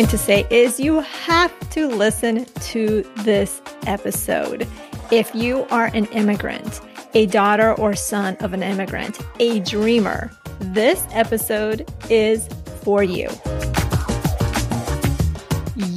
going to say is you have to listen to this episode. If you are an immigrant, a daughter or son of an immigrant, a dreamer, this episode is for you.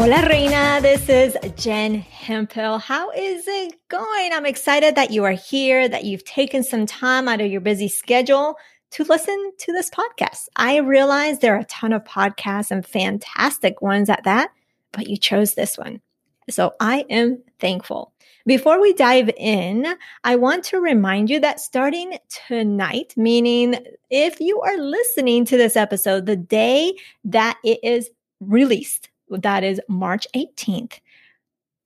Hola, Reina. This is Jen Hemphill. How is it going? I'm excited that you are here, that you've taken some time out of your busy schedule to listen to this podcast. I realize there are a ton of podcasts and fantastic ones at that, but you chose this one. So I am thankful. Before we dive in, I want to remind you that starting tonight, meaning if you are listening to this episode the day that it is released, that is March 18th.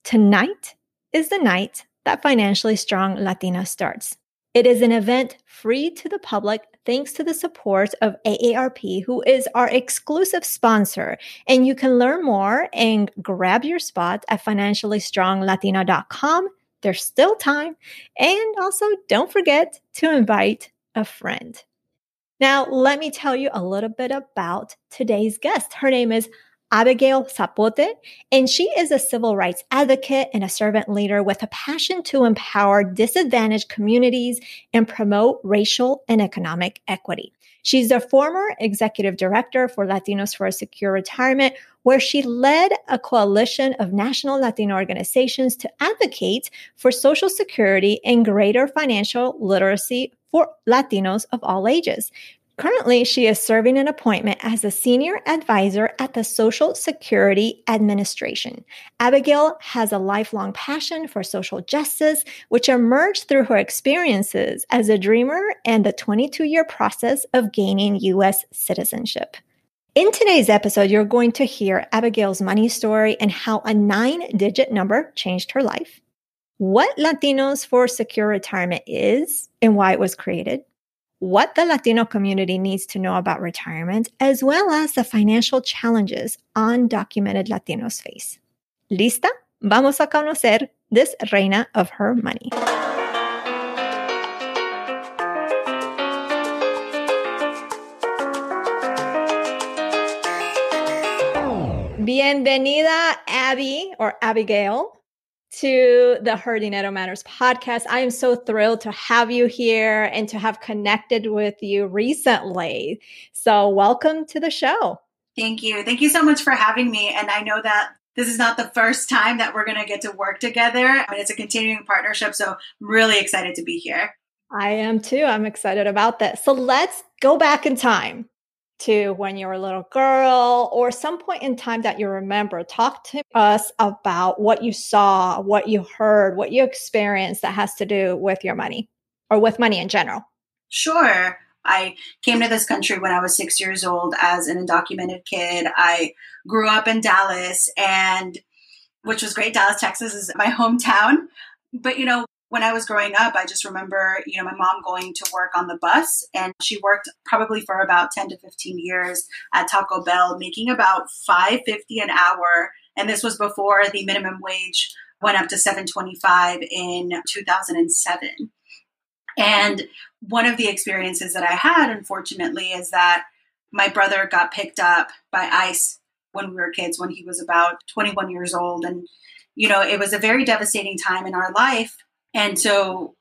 Tonight is the night that Financially Strong Latina starts. It is an event free to the public thanks to the support of AARP, who is our exclusive sponsor. And you can learn more and grab your spot at financiallystronglatina.com. There's still time. And also, don't forget to invite a friend. Now, let me tell you a little bit about today's guest. Her name is Abigail Zapote, and she is a civil rights advocate and a servant leader with a passion to empower disadvantaged communities and promote racial and economic equity. She's the former executive director for Latinos for a Secure Retirement, where she led a coalition of national Latino organizations to advocate for Social Security and greater financial literacy for Latinos of all ages. Currently, she is serving an appointment as a senior advisor at the Social Security Administration. Abigail has a lifelong passion for social justice, which emerged through her experiences as a dreamer and the 22 year process of gaining U.S. citizenship. In today's episode, you're going to hear Abigail's money story and how a nine digit number changed her life, what Latinos for Secure Retirement is and why it was created what the Latino community needs to know about retirement, as well as the financial challenges undocumented Latinos face. ¿Lista? Vamos a conocer this reina of her money. Bienvenida, Abby or Abigail to the Her Dinero Matters podcast. I am so thrilled to have you here and to have connected with you recently. So, welcome to the show. Thank you. Thank you so much for having me. And I know that this is not the first time that we're going to get to work together. I mean, it's a continuing partnership. So, I'm really excited to be here. I am too. I'm excited about this. So, let's go back in time to when you were a little girl or some point in time that you remember. Talk to us about what you saw, what you heard, what you experienced that has to do with your money or with money in general. Sure. I came to this country when I was six years old as an undocumented kid. I grew up in Dallas and which was great. Dallas, Texas is my hometown. But you know, when I was growing up, I just remember, you know, my mom going to work on the bus and she worked probably for about 10 to 15 years at Taco Bell, making about 550 an hour. And this was before the minimum wage went up to 725 in 2007. And one of the experiences that I had, unfortunately, is that my brother got picked up by ICE when we were kids, when he was about 21 years old. And, you know, it was a very devastating time in our life and so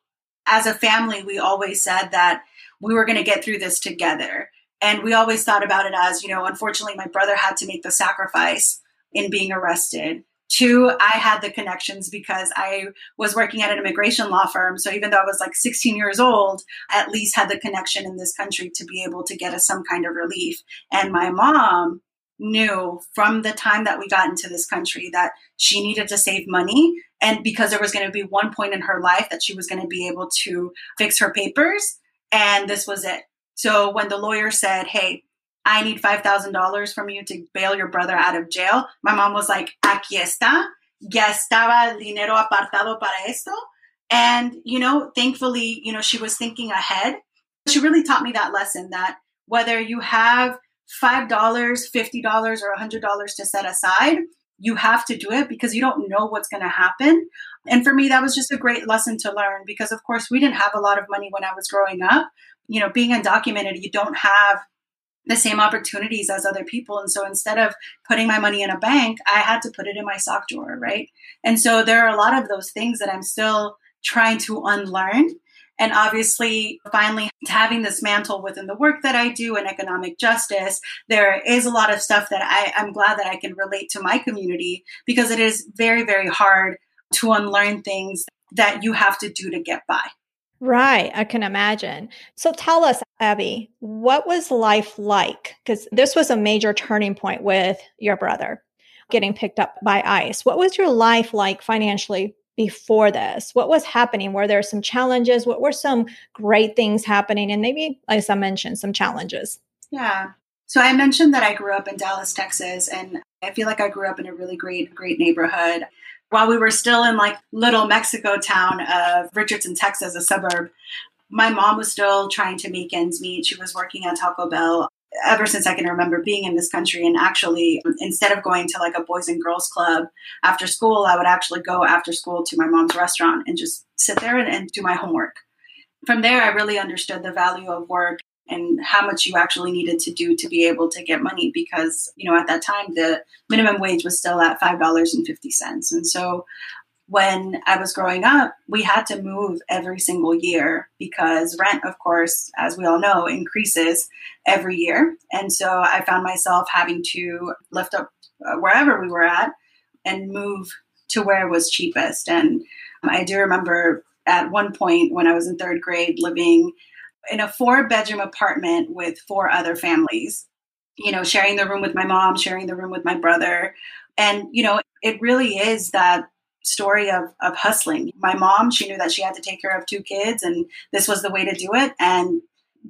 as a family, we always said that we were going to get through this together. And we always thought about it as, you know, unfortunately, my brother had to make the sacrifice in being arrested. Two, I had the connections because I was working at an immigration law firm. So even though I was like 16 years old, I at least had the connection in this country to be able to get us some kind of relief. And my mom knew from the time that we got into this country that she needed to save money and because there was going to be one point in her life that she was going to be able to fix her papers and this was it so when the lawyer said hey I need $5,000 from you to bail your brother out of jail. My mom was like, aquí está. Ya estaba dinero apartado para esto. And, you know, thankfully, you know, she was thinking ahead. She really taught me that lesson that whether you have $5, $50, or $100 to set aside, you have to do it because you don't know what's going to happen. And for me, that was just a great lesson to learn because, of course, we didn't have a lot of money when I was growing up. You know, being undocumented, you don't have the same opportunities as other people. And so instead of putting my money in a bank, I had to put it in my sock drawer, right? And so there are a lot of those things that I'm still trying to unlearn. And obviously, finally having this mantle within the work that I do in economic justice, there is a lot of stuff that I, I'm glad that I can relate to my community because it is very, very hard to unlearn things that you have to do to get by. Right, I can imagine. So tell us, Abby, what was life like? Because this was a major turning point with your brother getting picked up by ICE. What was your life like financially before this? What was happening? Were there some challenges? What were some great things happening? And maybe, as I mentioned, some challenges. Yeah. So I mentioned that I grew up in Dallas, Texas, and I feel like I grew up in a really great, great neighborhood while we were still in like little Mexico town of Richardson, Texas, a suburb, my mom was still trying to make ends meet. She was working at Taco Bell ever since I can remember being in this country. And actually, instead of going to like a boys and girls club after school, I would actually go after school to my mom's restaurant and just sit there and, and do my homework. From there, I really understood the value of work and how much you actually needed to do to be able to get money because you know at that time the minimum wage was still at $5.50 and so when I was growing up, we had to move every single year because rent, of course, as we all know, increases every year. And so I found myself having to lift up uh, wherever we were at and move to where it was cheapest. And I do remember at one point when I was in third grade living in a four bedroom apartment with four other families, you know, sharing the room with my mom, sharing the room with my brother. And, you know, it really is that story of, of hustling. My mom, she knew that she had to take care of two kids and this was the way to do it. And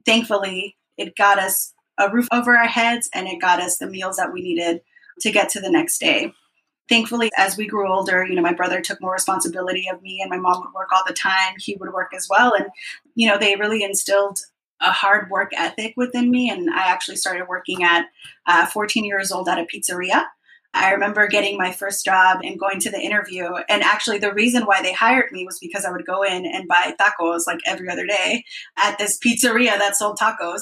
thankfully, it got us a roof over our heads and it got us the meals that we needed to get to the next day. Thankfully as we grew older you know my brother took more responsibility of me and my mom would work all the time. He would work as well. And you know they really instilled a hard work ethic within me. And i actually started working at uh, 14 years old at a pizzeria I remember getting my first job and going to the interview. And actually, the reason why they hired me was because I would go in and buy tacos like every other day at this pizzeria that sold tacos.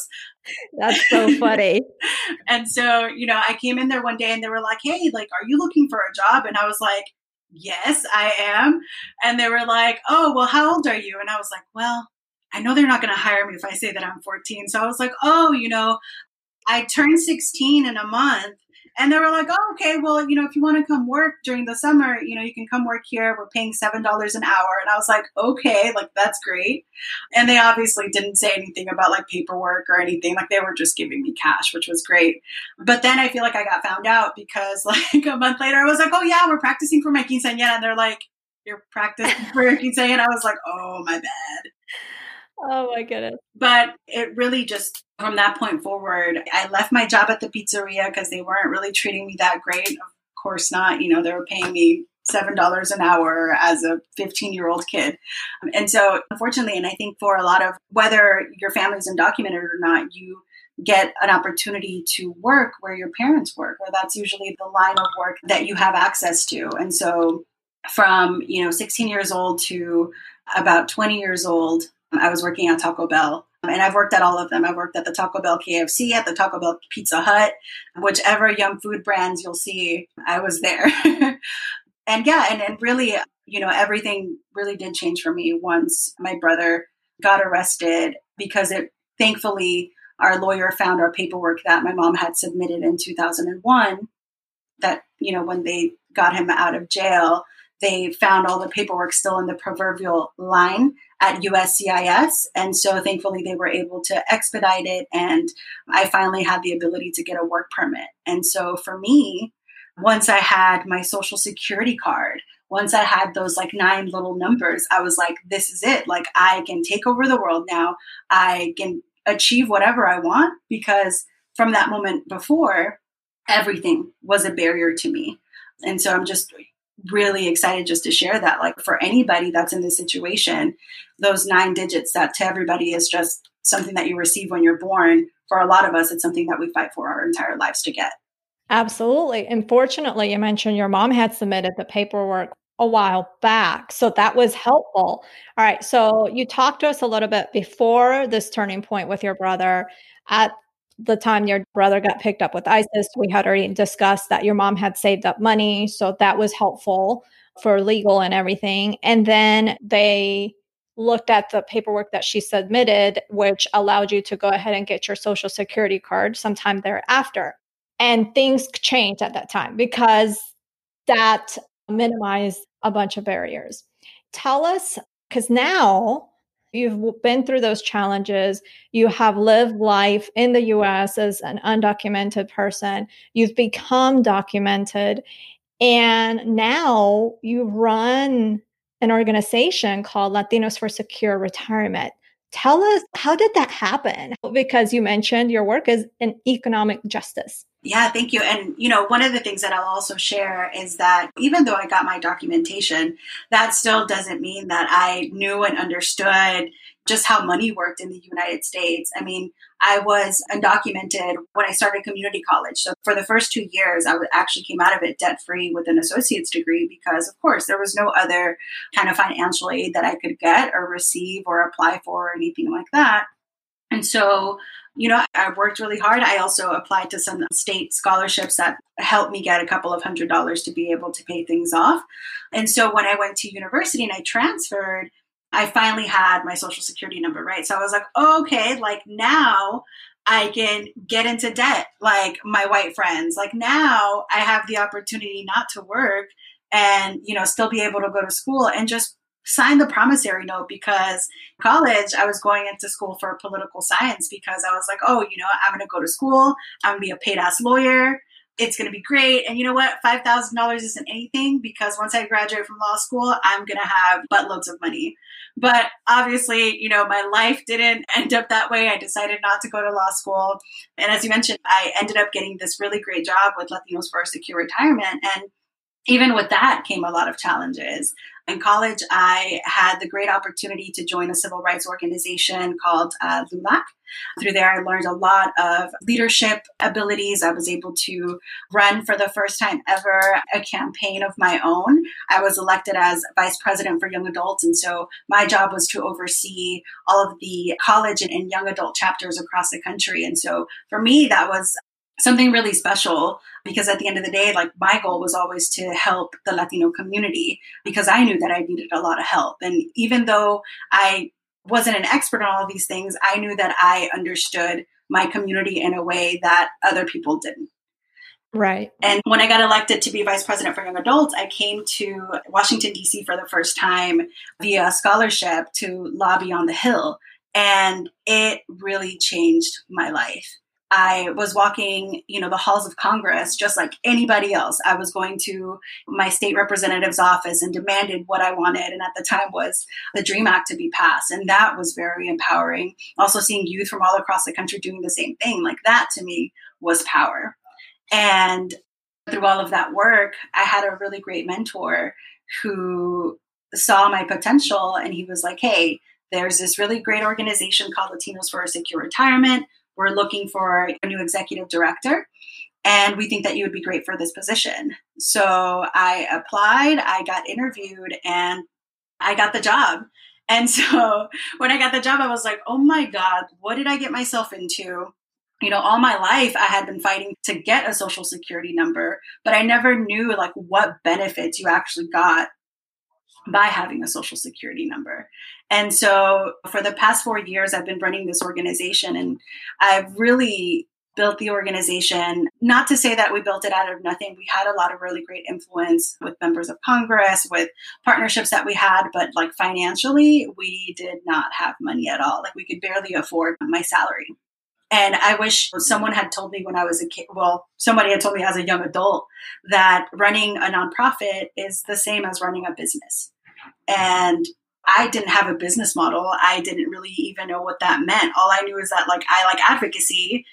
That's so funny. and so, you know, I came in there one day and they were like, hey, like, are you looking for a job? And I was like, yes, I am. And they were like, oh, well, how old are you? And I was like, well, I know they're not going to hire me if I say that I'm 14. So I was like, oh, you know, I turned 16 in a month and they were like, oh, okay, well, you know, if you want to come work during the summer, you know, you can come work here. We're paying $7 an hour. And I was like, okay, like that's great. And they obviously didn't say anything about like paperwork or anything. Like they were just giving me cash, which was great. But then I feel like I got found out because like a month later, I was like, oh, yeah, we're practicing for my quinceañera. And they're like, you're practicing for your quinceañera. I was like, oh, my bad. Oh my goodness. But it really just from that point forward, I left my job at the pizzeria because they weren't really treating me that great. Of course not. You know, they were paying me seven dollars an hour as a 15 year old kid um, and so unfortunately and i think for a lot of whether your family's undocumented or not you get an opportunity to work where your parents work or that's usually the line of work that you have access to and so from you know 16 years old to about 20 years old Um, I was working at Taco Bell. Um, and I've worked at all of them. I've worked at the Taco Bell KFC, at the Taco Bell Pizza Hut, whichever Yum food brands you'll see, I was there. and yeah, and, and really, you know, everything really did change for me once my brother got arrested because it thankfully our lawyer found our paperwork that my mom had submitted in 2001 that you know when they got him out of jail they found all the paperwork still in the proverbial line at USCIS. And so thankfully they were able to expedite it. And I finally had the ability to get a work permit. And so for me, once I had my social security card, once I had those like nine little numbers, I was like, this is it. Like I can take over the world now. I can achieve whatever I want because from that moment before, everything was a barrier to me. And so I'm just really excited just to share that. Like for anybody that's in this situation, those nine digits that to everybody is just something that you receive when you're born. For a lot of us, it's something that we fight for our entire lives to get. Absolutely. Unfortunately, you mentioned your mom had submitted the paperwork a while back. So that was helpful. All right. So you talked to us a little bit before this turning point with your brother. At the time your brother got picked up with ICE, we had already discussed that your mom had saved up money. So that was helpful for legal and everything. And then they looked at the paperwork that she submitted, which allowed you to go ahead and get your social security card sometime thereafter. And things changed at that time because that minimized a bunch of barriers. Tell us, because now You've been through those challenges. You have lived life in the US as an undocumented person. You've become documented. And now you run an organization called Latinos for Secure Retirement. Tell us, how did that happen? Because you mentioned your work is in economic justice. Yeah, thank you. And, you know, one of the things that I'll also share is that even though I got my documentation, that still doesn't mean that I knew and understood just how money worked in the United States. I mean, I was undocumented when I started community college. So for the first two years, I actually came out of it debt free with an associate's degree because, of course, there was no other kind of financial aid that I could get or receive or apply for or anything like that. And so you know, I worked really hard. I also applied to some state scholarships that helped me get a couple of hundred dollars to be able to pay things off. And so when I went to university and I transferred, I finally had my social security number, right? So I was like, okay, like now I can get into debt like my white friends. Like now I have the opportunity not to work and, you know, still be able to go to school and just sign the promissory note because college I was going into school for political science because I was like, oh, you know, I'm going to go to school, I'm going to be a paid ass lawyer. It's going to be great. And you know what? $5,000 isn't anything because once I graduate from law school, I'm going to have buttloads of money. But obviously, you know, my life didn't end up that way. I decided not to go to law school. And as you mentioned, I ended up getting this really great job with Latinos for Secure Retirement. And even with that came a lot of challenges. In college, I had the great opportunity to join a civil rights organization called uh, LULAC. Through there, I learned a lot of leadership abilities. I was able to run for the first time ever a campaign of my own. I was elected as vice president for young adults. And so my job was to oversee all of the college and young adult chapters across the country. And so for me, that was something really special because at the end of the day like my goal was always to help the latino community because i knew that i needed a lot of help and even though i wasn't an expert on all these things i knew that i understood my community in a way that other people didn't Right. And when I got elected to be vice president for young adults, I came to Washington, D.C. for the first time via scholarship to lobby on the Hill. And it really changed my life. I was walking, you know, the halls of Congress just like anybody else. I was going to my state representative's office and demanded what I wanted. And at the time was the DREAM Act to be passed. And that was very empowering. Also seeing youth from all across the country doing the same thing, like that to me was power. And through all of that work, I had a really great mentor who saw my potential and he was like, hey, there's this really great organization called Latinos for a Secure Retirement we're looking for a new executive director and we think that you would be great for this position. So I applied, I got interviewed, and I got the job. And so when I got the job, I was like, oh my God, what did I get myself into? You know, all my life I had been fighting to get a social security number, but I never knew like what benefits you actually got by having a social security number. And so for the past four years, I've been running this organization and I've really built the organization. Not to say that we built it out of nothing. We had a lot of really great influence with members of Congress, with partnerships that we had, but like financially, we did not have money at all. Like we could barely afford my salary. And I wish someone had told me when I was a kid, well, somebody had told me as a young adult that running a nonprofit is the same as running a business. And I didn't have a business model. I didn't really even know what that meant. All I knew is that like I like advocacy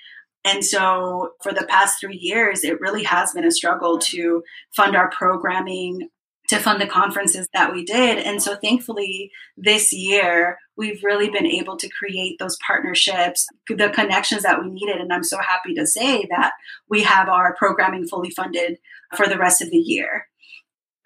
And so for the past three years, it really has been a struggle to fund our programming, to fund the conferences that we did. And so thankfully, this year, we've really been able to create those partnerships, the connections that we needed. And I'm so happy to say that we have our programming fully funded for the rest of the year.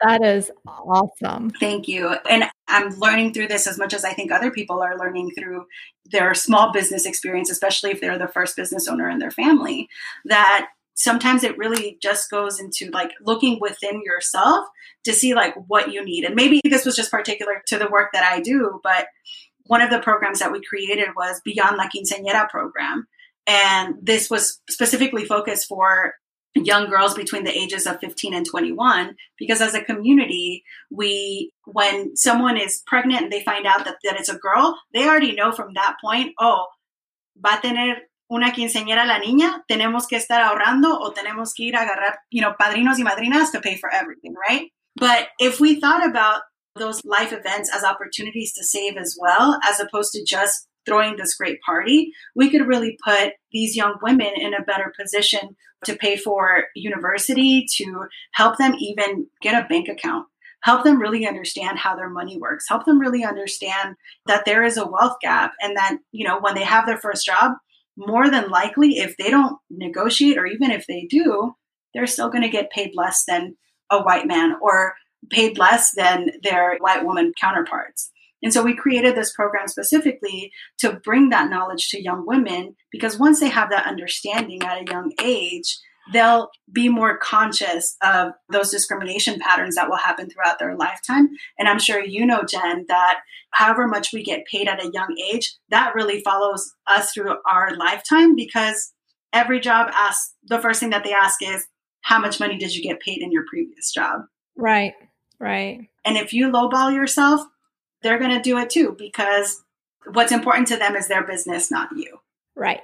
That is awesome. Thank you. And I'm learning through this as much as I think other people are learning through their small business experience, especially if they're the first business owner in their family, that sometimes it really just goes into like looking within yourself to see like what you need. And maybe this was just particular to the work that I do, but one of the programs that we created was Beyond La Quinceañera program. And this was specifically focused for young girls between the ages of 15 and 21 because as a community we when someone is pregnant and they find out that, that it's a girl they already know from that point oh va a tener una quinceañera la niña, tenemos que estar ahorrando o tenemos que ir a agarrar, you know, padrinos y madrinas to pay for everything, right? But if we thought about those life events as opportunities to save as well, as opposed to just throwing this great party, we could really put these young women in a better position to pay for university, to help them even get a bank account, help them really understand how their money works, help them really understand that there is a wealth gap and that, you know, when they have their first job, more than likely, if they don't negotiate, or even if they do, they're still going to get paid less than a white man or paid less than their white woman counterparts. And so we created this program specifically to bring that knowledge to young women because once they have that understanding at a young age, they'll be more conscious of those discrimination patterns that will happen throughout their lifetime. And I'm sure you know, Jen, that however much we get paid at a young age, that really follows us through our lifetime because every job asks the first thing that they ask is, how much money did you get paid in your previous job? Right, right. And if you lowball yourself, they're going to do it too because what's important to them is their business, not you. Right.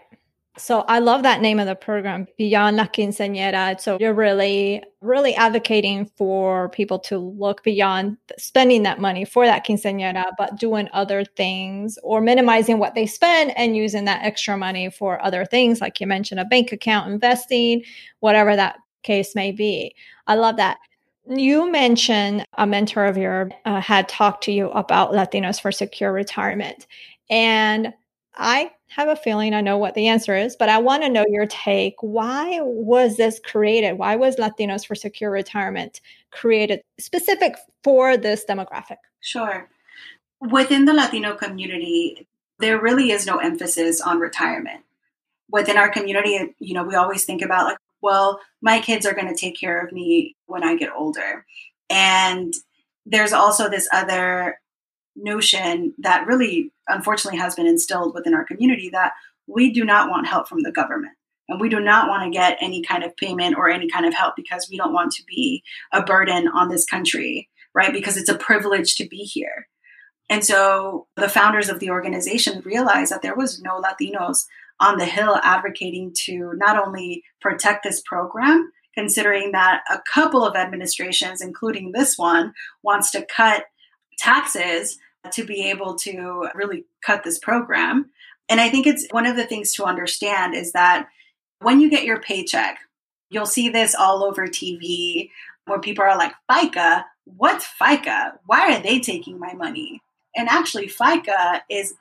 So I love that name of the program, Beyond La Quinceañera. So you're really, really advocating for people to look beyond spending that money for that quinceañera, but doing other things or minimizing what they spend and using that extra money for other things, like you mentioned, a bank account, investing, whatever that case may be. I love that. You mentioned a mentor of yours uh, had talked to you about Latinos for Secure Retirement. And I have a feeling I know what the answer is, but I want to know your take. Why was this created? Why was Latinos for Secure Retirement created specific for this demographic? Sure. Within the Latino community, there really is no emphasis on retirement. Within our community, you know, we always think about like, well, my kids are going to take care of me when I get older. And there's also this other notion that really unfortunately has been instilled within our community that we do not want help from the government. And we do not want to get any kind of payment or any kind of help because we don't want to be a burden on this country right? Because it's a privilege to be here. And so the founders of the organization realized that there was no latinos on the hill advocating to not only protect this program considering that a couple of administrations including this one wants to cut taxes to be able to really cut this program. And I think it's one of the things to understand is that when you get your paycheck, you'll see this all over TV where people are like, FICA, what's FICA? Why are they taking my money? And actually, FICA is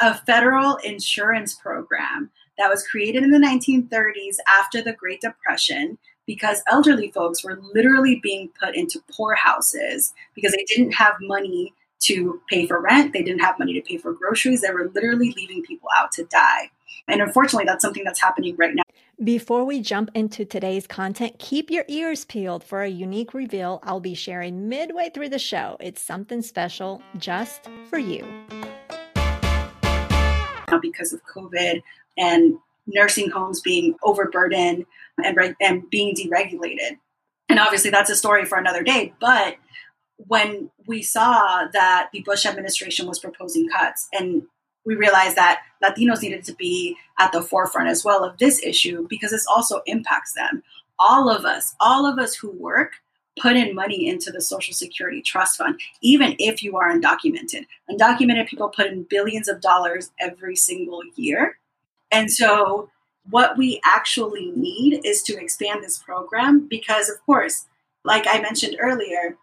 a federal insurance program that was created in the 1930s after the Great Depression because elderly folks were literally being put into poorhouses because they didn't have money to pay for rent. They didn't have money to pay for groceries. They were literally leaving people out to die. And unfortunately, that's something that's happening right now. Before we jump into today's content, keep your ears peeled for a unique reveal I'll be sharing midway through the show. It's something special just for you. Because of COVID and nursing homes being overburdened and, and being deregulated. And obviously, that's a story for another day. But when we saw that the Bush administration was proposing cuts, and we realized that Latinos needed to be at the forefront as well of this issue because this also impacts them. All of us, all of us who work, put in money into the Social Security Trust Fund, even if you are undocumented. Undocumented people put in billions of dollars every single year. And so What we actually need is to expand this program because, of course, like I mentioned earlier,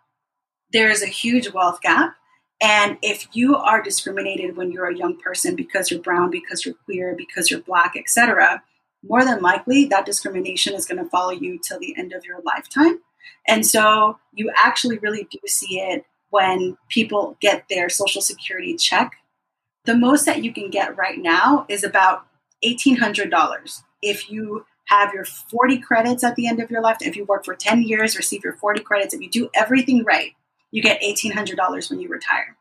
there is a huge wealth gap. And if you are discriminated when you're a young person because you're brown, because you're queer, because you're black, etc., more than likely that discrimination is going to follow you till the end of your lifetime. And so you actually really do see it when people get their social security check. The most that you can get right now is about $1,800 if you have your 40 credits at the end of your life. If you work for 10 years, receive your 40 credits. If you do everything right, you get $1,800 when you retire.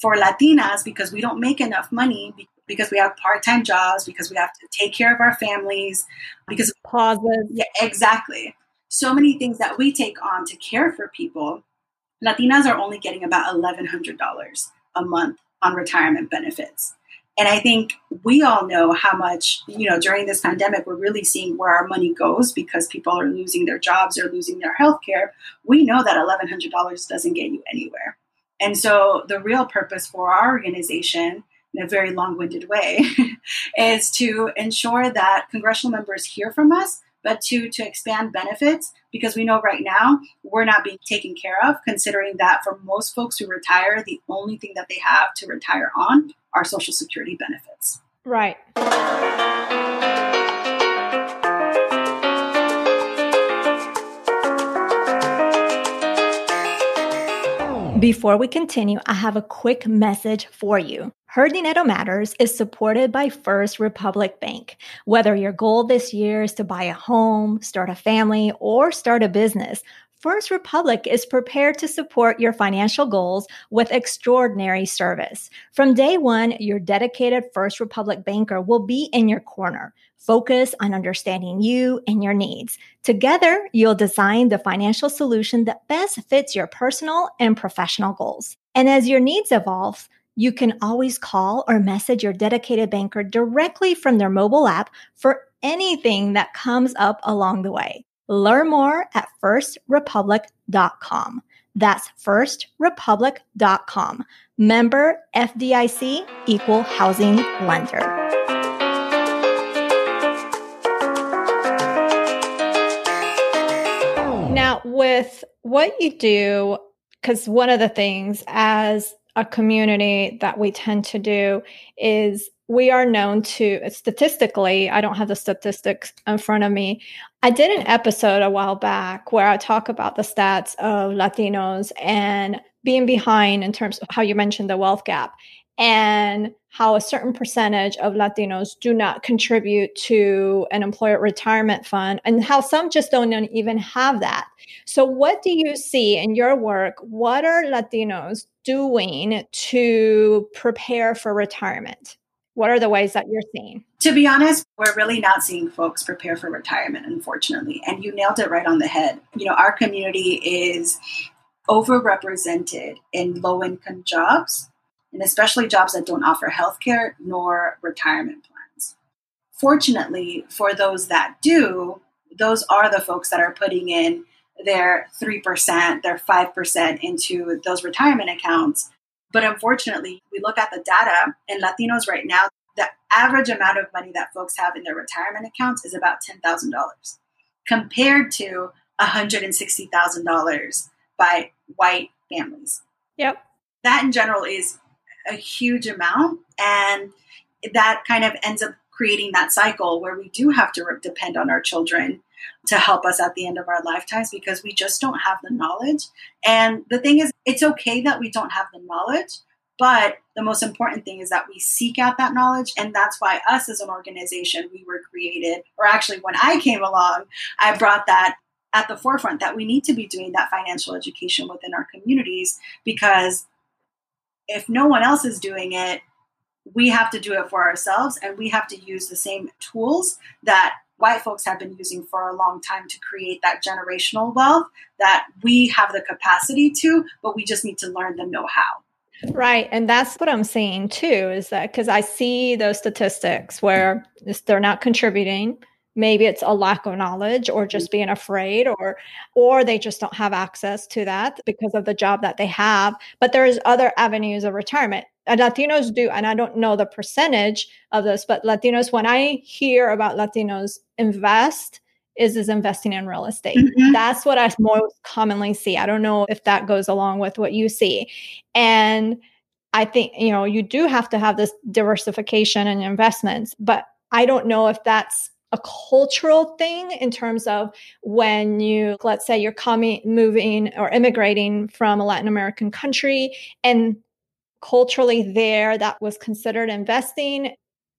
For Latinas, because we don't make enough money, because we have part-time jobs, because we have to take care of our families, because of pauses. Yeah, exactly. So many things that we take on to care for people. Latinas are only getting about $1,100 a month on retirement benefits. And I think we all know how much, you know, during this pandemic, we're really seeing where our money goes because people are losing their jobs or losing their health care. We know that $1,100 doesn't get you anywhere. And so the real purpose for our organization, in a very long winded way, is to ensure that congressional members hear from us but to to expand benefits because we know right now we're not being taken care of considering that for most folks who retire the only thing that they have to retire on are social security benefits. Right Before we continue, I have a quick message for you. Her Dinero Matters is supported by First Republic Bank. Whether your goal this year is to buy a home, start a family, or start a business, First Republic is prepared to support your financial goals with extraordinary service. From day one, your dedicated First Republic banker will be in your corner Focus on understanding you and your needs. Together, you'll design the financial solution that best fits your personal and professional goals. And as your needs evolve, you can always call or message your dedicated banker directly from their mobile app for anything that comes up along the way. Learn more at firstrepublic.com. That's firstrepublic.com. Member FDIC equal housing lender. Now, with what you do, because one of the things as a community that we tend to do is we are known to statistically, I don't have the statistics in front of me. I did an episode a while back where I talk about the stats of Latinos and being behind in terms of how you mentioned the wealth gap and how a certain percentage of Latinos do not contribute to an employer retirement fund, and how some just don't even have that. So, what do you see in your work? What are Latinos doing to prepare for retirement? What are the ways that you're seeing? To be honest, we're really not seeing folks prepare for retirement, unfortunately. And you nailed it right on the head. You know, our community is overrepresented in low income jobs and especially jobs that don't offer healthcare nor retirement plans. Fortunately, for those that do, those are the folks that are putting in their 3%, their 5% into those retirement accounts. But unfortunately, we look at the data, and Latinos right now, the average amount of money that folks have in their retirement accounts is about $10,000 compared to $160,000 by white families. Yep. That in general is a huge amount. And that kind of ends up creating that cycle where we do have to depend on our children to help us at the end of our lifetimes because we just don't have the knowledge. And the thing is, it's okay that we don't have the knowledge, but the most important thing is that we seek out that knowledge. And that's why us as an organization, we were created, or actually, when I came along, I brought that at the forefront that we need to be doing that financial education within our communities because if no one else is doing it, we have to do it for ourselves and we have to use the same tools that white folks have been using for a long time to create that generational wealth that we have the capacity to, but we just need to learn the know how. Right. And that's what I'm seeing too is that because I see those statistics where they're not contributing maybe it's a lack of knowledge or just being afraid or or they just don't have access to that because of the job that they have but there's other avenues of retirement Latinos do, and I don't know the percentage of this, but Latinos, when I hear about Latinos invest, is is investing in real estate. Mm-hmm. That's what I most commonly see. I don't know if that goes along with what you see. And I think, you know, you do have to have this diversification and investments, but I don't know if that's a cultural thing in terms of when you let's say you're coming moving or immigrating from a Latin American country and culturally there that was considered investing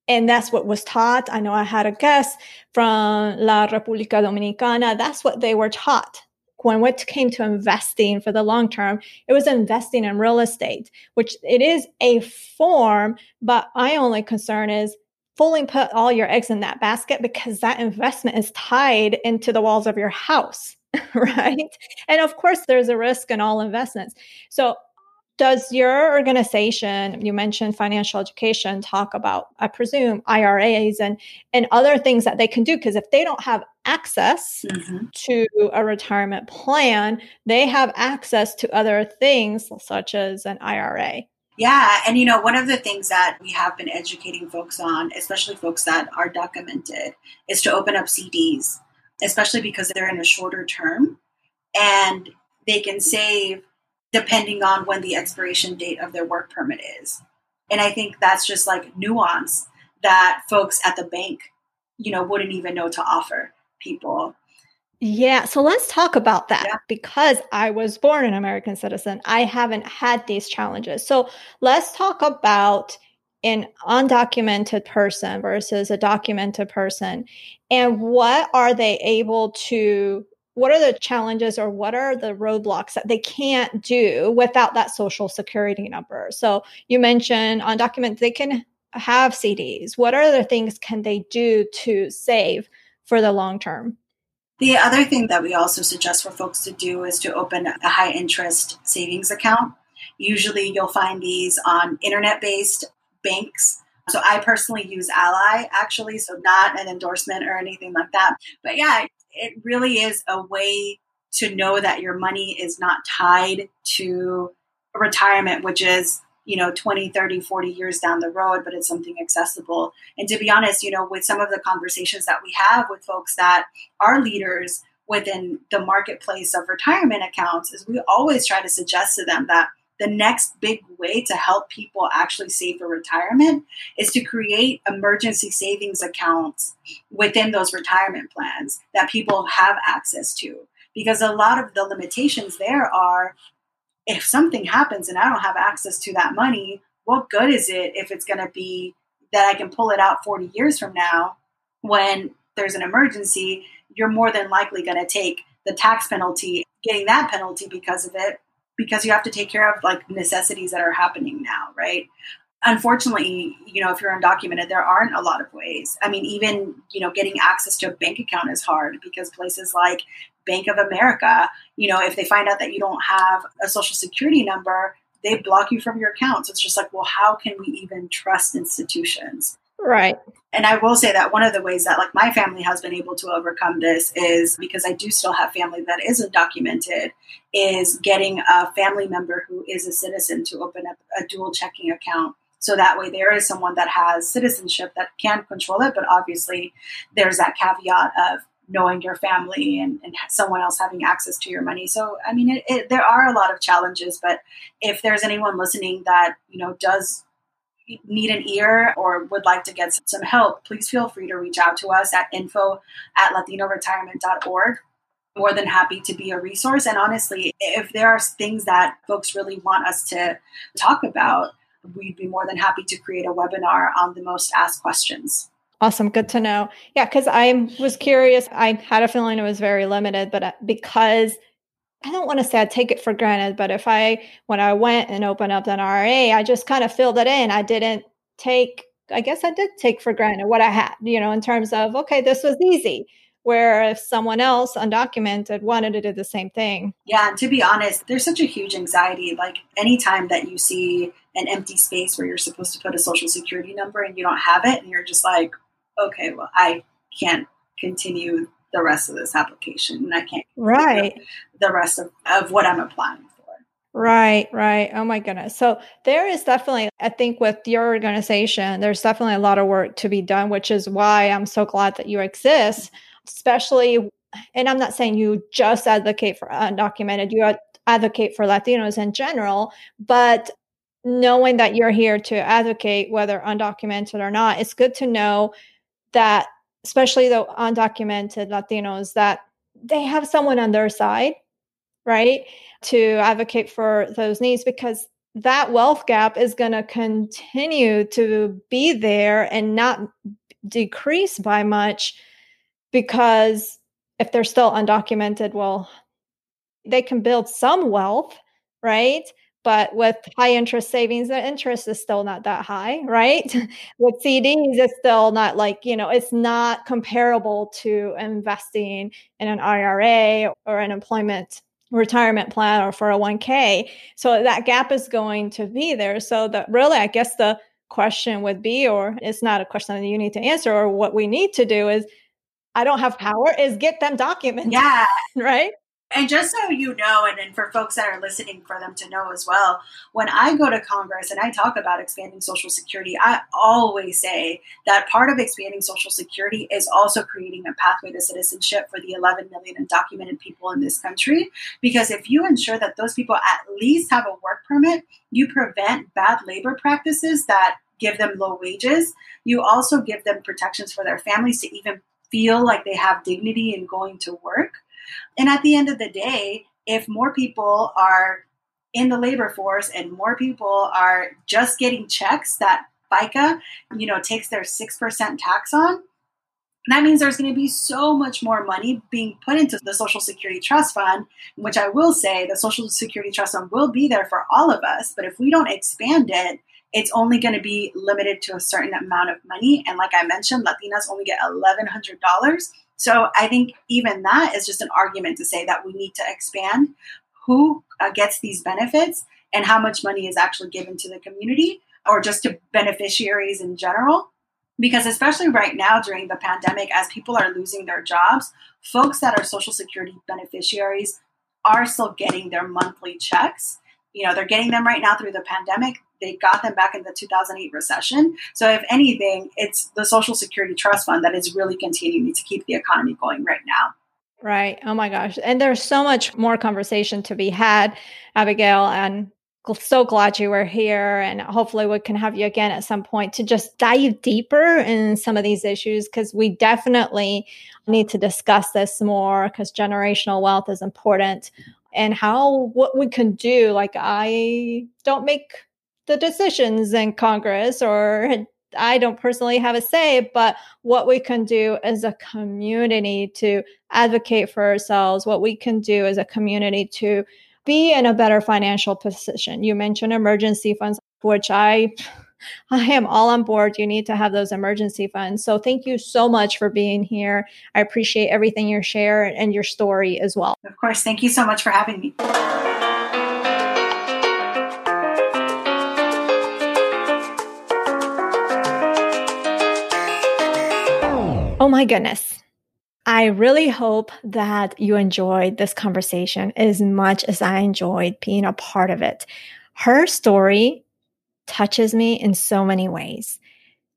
and that's what was taught. I know I had a guest from La República Dominicana. That's what they were taught. When it came to investing for the long term, it was investing in real estate, which it is a form, but my only concern is fully put all your eggs in that basket because that investment is tied into the walls of your house, right? And of course, there's a risk in all investments. So does your organization you mentioned financial education talk about i presume iras and and other things that they can do because if they don't have access mm-hmm. to a retirement plan they have access to other things such as an ira yeah and you know one of the things that we have been educating folks on especially folks that are documented is to open up cds especially because they're in a shorter term and they can save depending on when the expiration date of their work permit is. And I think that's just like nuance that folks at the bank, you know, wouldn't even know to offer people. Yeah, so let's talk about that yeah. because I was born an American citizen. I haven't had these challenges. So let's talk about an undocumented person versus a documented person and what are they able to what are the challenges or what are the roadblocks that they can't do without that social security number? So you mentioned undocumented they can have cds what other things can they do to save for the long term? The other thing that we also suggest for folks to do is to open a high interest savings account. Usually you'll find these on internet based banks. So I personally use Ally actually, so not an endorsement or anything like that. But yeah, it really is a way to know that your money is not tied to retirement, which is, you know, 20, 30, 40 years down the road, but it's something accessible. And to be honest, you know, with some of the conversations that we have with folks that are leaders within the marketplace of retirement accounts, is we always try to suggest to them that the next big way to help people actually save for retirement is to create emergency savings accounts within those retirement plans that people have access to. Because a lot of the limitations there are if something happens and I don't have access to that money, what good is it if it's going to be that I can pull it out 40 years from now when there's an emergency? You're more than likely going to take the tax penalty, getting that penalty because of it, because you have to take care of like necessities that are happening now, right? Unfortunately, you know, if you're undocumented, there aren't a lot of ways. I mean, even, you know, getting access to a bank account is hard because places like Bank of America, you know, if they find out that you don't have a social security number, they block you from your account. So it's just like, well, how can we even trust institutions? Right. And I will say that one of the ways that like my family has been able to overcome this is because I do still have family that isn't documented is getting a family member who is a citizen to open up a dual checking account. So that way there is someone that has citizenship that can control it, but obviously there's that caveat of knowing your family and, and someone else having access to your money. So, I mean, it, it, there are a lot of challenges, but if there's anyone listening that, you know, does need an ear or would like to get some help, please feel free to reach out to us at info at latinoretirement.org. More than happy to be a resource. And honestly, if there are things that folks really want us to talk about, we'd be more than happy to create a webinar on the most asked questions. Awesome. Good to know. Yeah, because I was curious. I had a feeling it was very limited, but uh, because I don't want to say I take it for granted, but if I, when I went and opened up an IRA, I just kind of filled it in. I didn't take, I guess I did take for granted what I had, you know, in terms of, okay, this was easy. Where if someone else undocumented wanted to do the same thing. Yeah. To be honest, there's such a huge anxiety. Like anytime that you see an empty space where you're supposed to put a social security number and you don't have it, and you're just like, okay, well, I can't continue the rest of this application and I can't right the rest of, of what I'm applying for. Right, right. Oh my goodness. So there is definitely, I think, with your organization, there's definitely a lot of work to be done, which is why I'm so glad that you exist, especially. And I'm not saying you just advocate for undocumented, you advocate for Latinos in general, but knowing that you're here to advocate, whether undocumented or not, it's good to know that, especially the undocumented Latinos, that they have someone on their side, right? to advocate for those needs because that wealth gap is going to continue to be there and not decrease by much because if they're still undocumented, well, they can build some wealth, right? But with high interest savings, the interest is still not that high, right? with CDs, it's still not like, you know, it's not comparable to investing in an IRA or an employment retirement plan or 401k so that gap is going to be there. So that really i guess the question would be or it's not a question that you need to answer or what we need to do is i don't have power is get them documents yeah. right and just so you know, and, and for folks that are listening, for them to know as well, when I go to Congress and I talk about expanding Social Security, I always say that part of expanding Social Security is also creating a pathway to citizenship for the 11 million undocumented people in this country. Because if you ensure that those people at least have a work permit, you prevent bad labor practices that give them low wages. You also give them protections for their families to even feel like they have dignity in going to work. And at the end of the day, if more people are in the labor force and more people are just getting checks that FICA, you know, takes their 6% tax on, that means there's going to be so much more money being put into the Social Security Trust Fund, which I will say the Social Security Trust Fund will be there for all of us. But if we don't expand it, it's only going to be limited to a certain amount of money. And like I mentioned, Latinas only get $1,100. So I think even that is just an argument to say that we need to expand who uh, gets these benefits and how much money is actually given to the community or just to beneficiaries in general. Because especially right now during the pandemic, as people are losing their jobs, folks that are Social Security beneficiaries are still getting their monthly checks. You know, they're getting them right now through the pandemic. They got them back in the 2008 recession. So, if anything, it's the Social Security Trust Fund that is really continuing to keep the economy going right now. Right. Oh my gosh. And there's so much more conversation to be had, Abigail. And so glad you were here. And hopefully, we can have you again at some point to just dive deeper in some of these issues because we definitely need to discuss this more because generational wealth is important and how what we can do. Like, I don't make the decisions in Congress or I don't personally have a say, but what we can do as a community to advocate for ourselves, what we can do as a community to be in a better financial position. You mentioned emergency funds, which I I am all on board. You need to have those emergency funds. So thank you so much for being here. I appreciate everything you share and your story as well. Of course. Thank you so much for having me. Oh my goodness. I really hope that you enjoyed this conversation as much as I enjoyed being a part of it. Her story touches me in so many ways.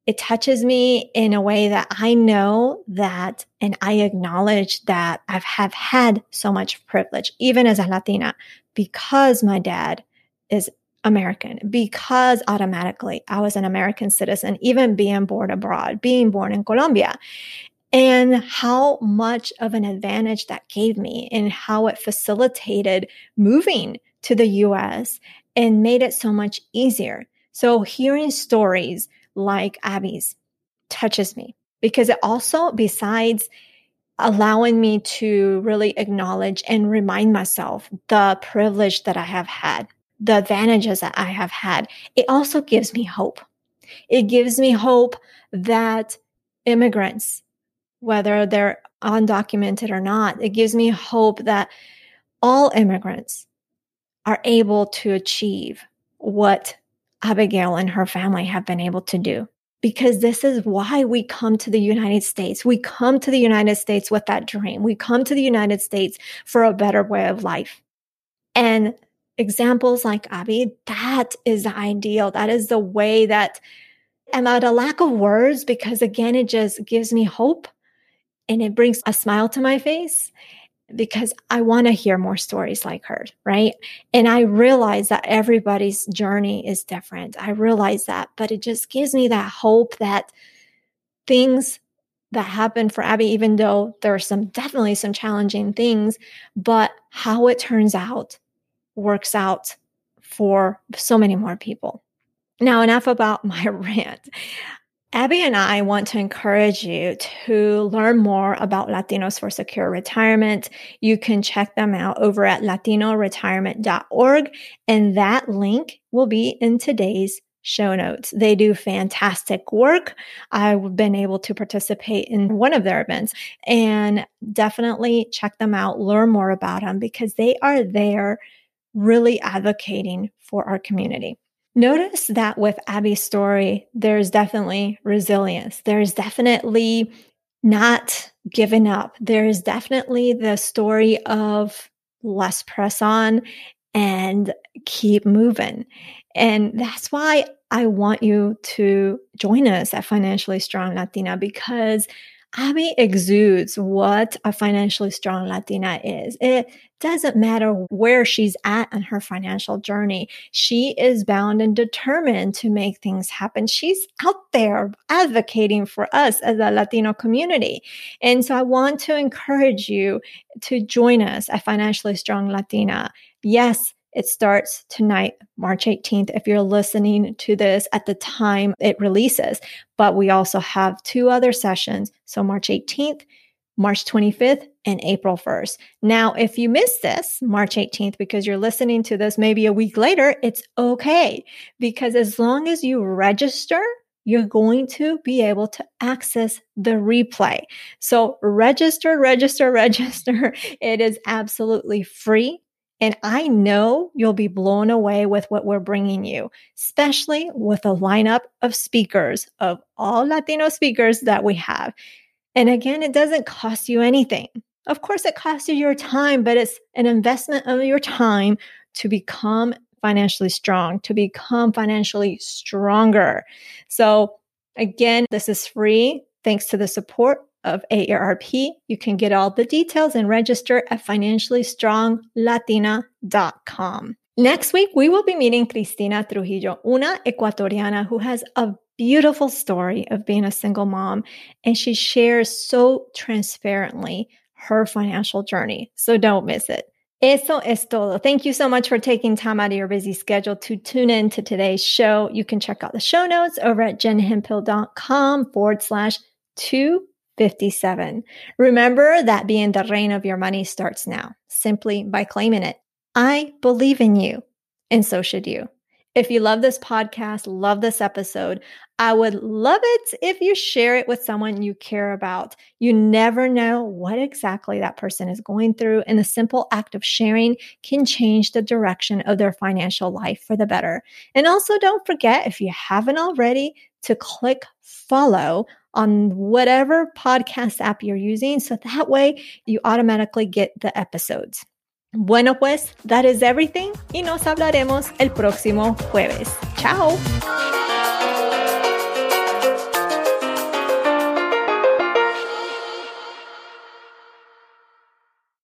It touches me in a way that I know that and I acknowledge that I've have had so much privilege, even as a Latina, because my dad is American, because automatically I was an American citizen, even being born abroad, being born in Colombia and how much of an advantage that gave me and how it facilitated moving to the US and made it so much easier. So hearing stories like Abby's touches me because it also, besides allowing me to really acknowledge and remind myself the privilege that I have had, the advantages that I have had, it also gives me hope. It gives me hope that immigrants whether they're undocumented or not. It gives me hope that all immigrants are able to achieve what Abigail and her family have been able to do. Because this is why we come to the United States. We come to the United States with that dream. We come to the United States for a better way of life. And examples like Abby, that is the ideal. That is the way that I'm at a lack of words because again, it just gives me hope and it brings a smile to my face because I want to hear more stories like hers, right? And I realize that everybody's journey is different. I realize that, but it just gives me that hope that things that happen for Abby, even though there are some definitely some challenging things, but how it turns out works out for so many more people. Now, enough about my rant. Abby and I want to encourage you to learn more about Latinos for Secure Retirement. You can check them out over at latinoretirement.org, and that link will be in today's show notes. They do fantastic work. I've been able to participate in one of their events and definitely check them out, learn more about them because they are there really advocating for our community. Notice that with Abby's story, there's definitely resilience. There's definitely not giving up. There's definitely the story of let's press on and keep moving. And that's why I want you to join us at Financially Strong Latina because Abby exudes what a financially strong Latina is. It doesn't matter where she's at in her financial journey. She is bound and determined to make things happen. She's out there advocating for us as a Latino community. And so I want to encourage you to join us at Financially Strong Latina. Yes, it starts tonight, March 18th, if you're listening to this at the time it releases. But we also have two other sessions. So March 18th, March 25th, and April 1st. Now, if you miss this, March 18th, because you're listening to this maybe a week later, it's okay. Because as long as you register, you're going to be able to access the replay. So register, register, register. It is absolutely free. And I know you'll be blown away with what we're bringing you, especially with a lineup of speakers, of all Latino speakers that we have. And again, it doesn't cost you anything. Of course, it costs you your time, but it's an investment of your time to become financially strong, to become financially stronger. So, again, this is free thanks to the support of AARP. You can get all the details and register at financiallystronglatina.com. Next week, we will be meeting Cristina Trujillo, una ecuatoriana who has a beautiful story of being a single mom, and she shares so transparently her financial journey. So don't miss it. Eso es todo. Thank you so much for taking time out of your busy schedule to tune in to today's show. You can check out the show notes over at jenhemphill.com forward slash two 57. Remember that being the reina of your money starts now, simply by claiming it. I believe in you, and so should you. If you love this podcast, love this episode, I would love it if you share it with someone you care about. You never know what exactly that person is going through, and the simple act of sharing can change the direction of their financial life for the better. And also, don't forget, if you haven't already, to click follow on whatever podcast app you're using. So that way you automatically get the episodes. Bueno, pues, that is everything y nos hablaremos el próximo jueves. Chao.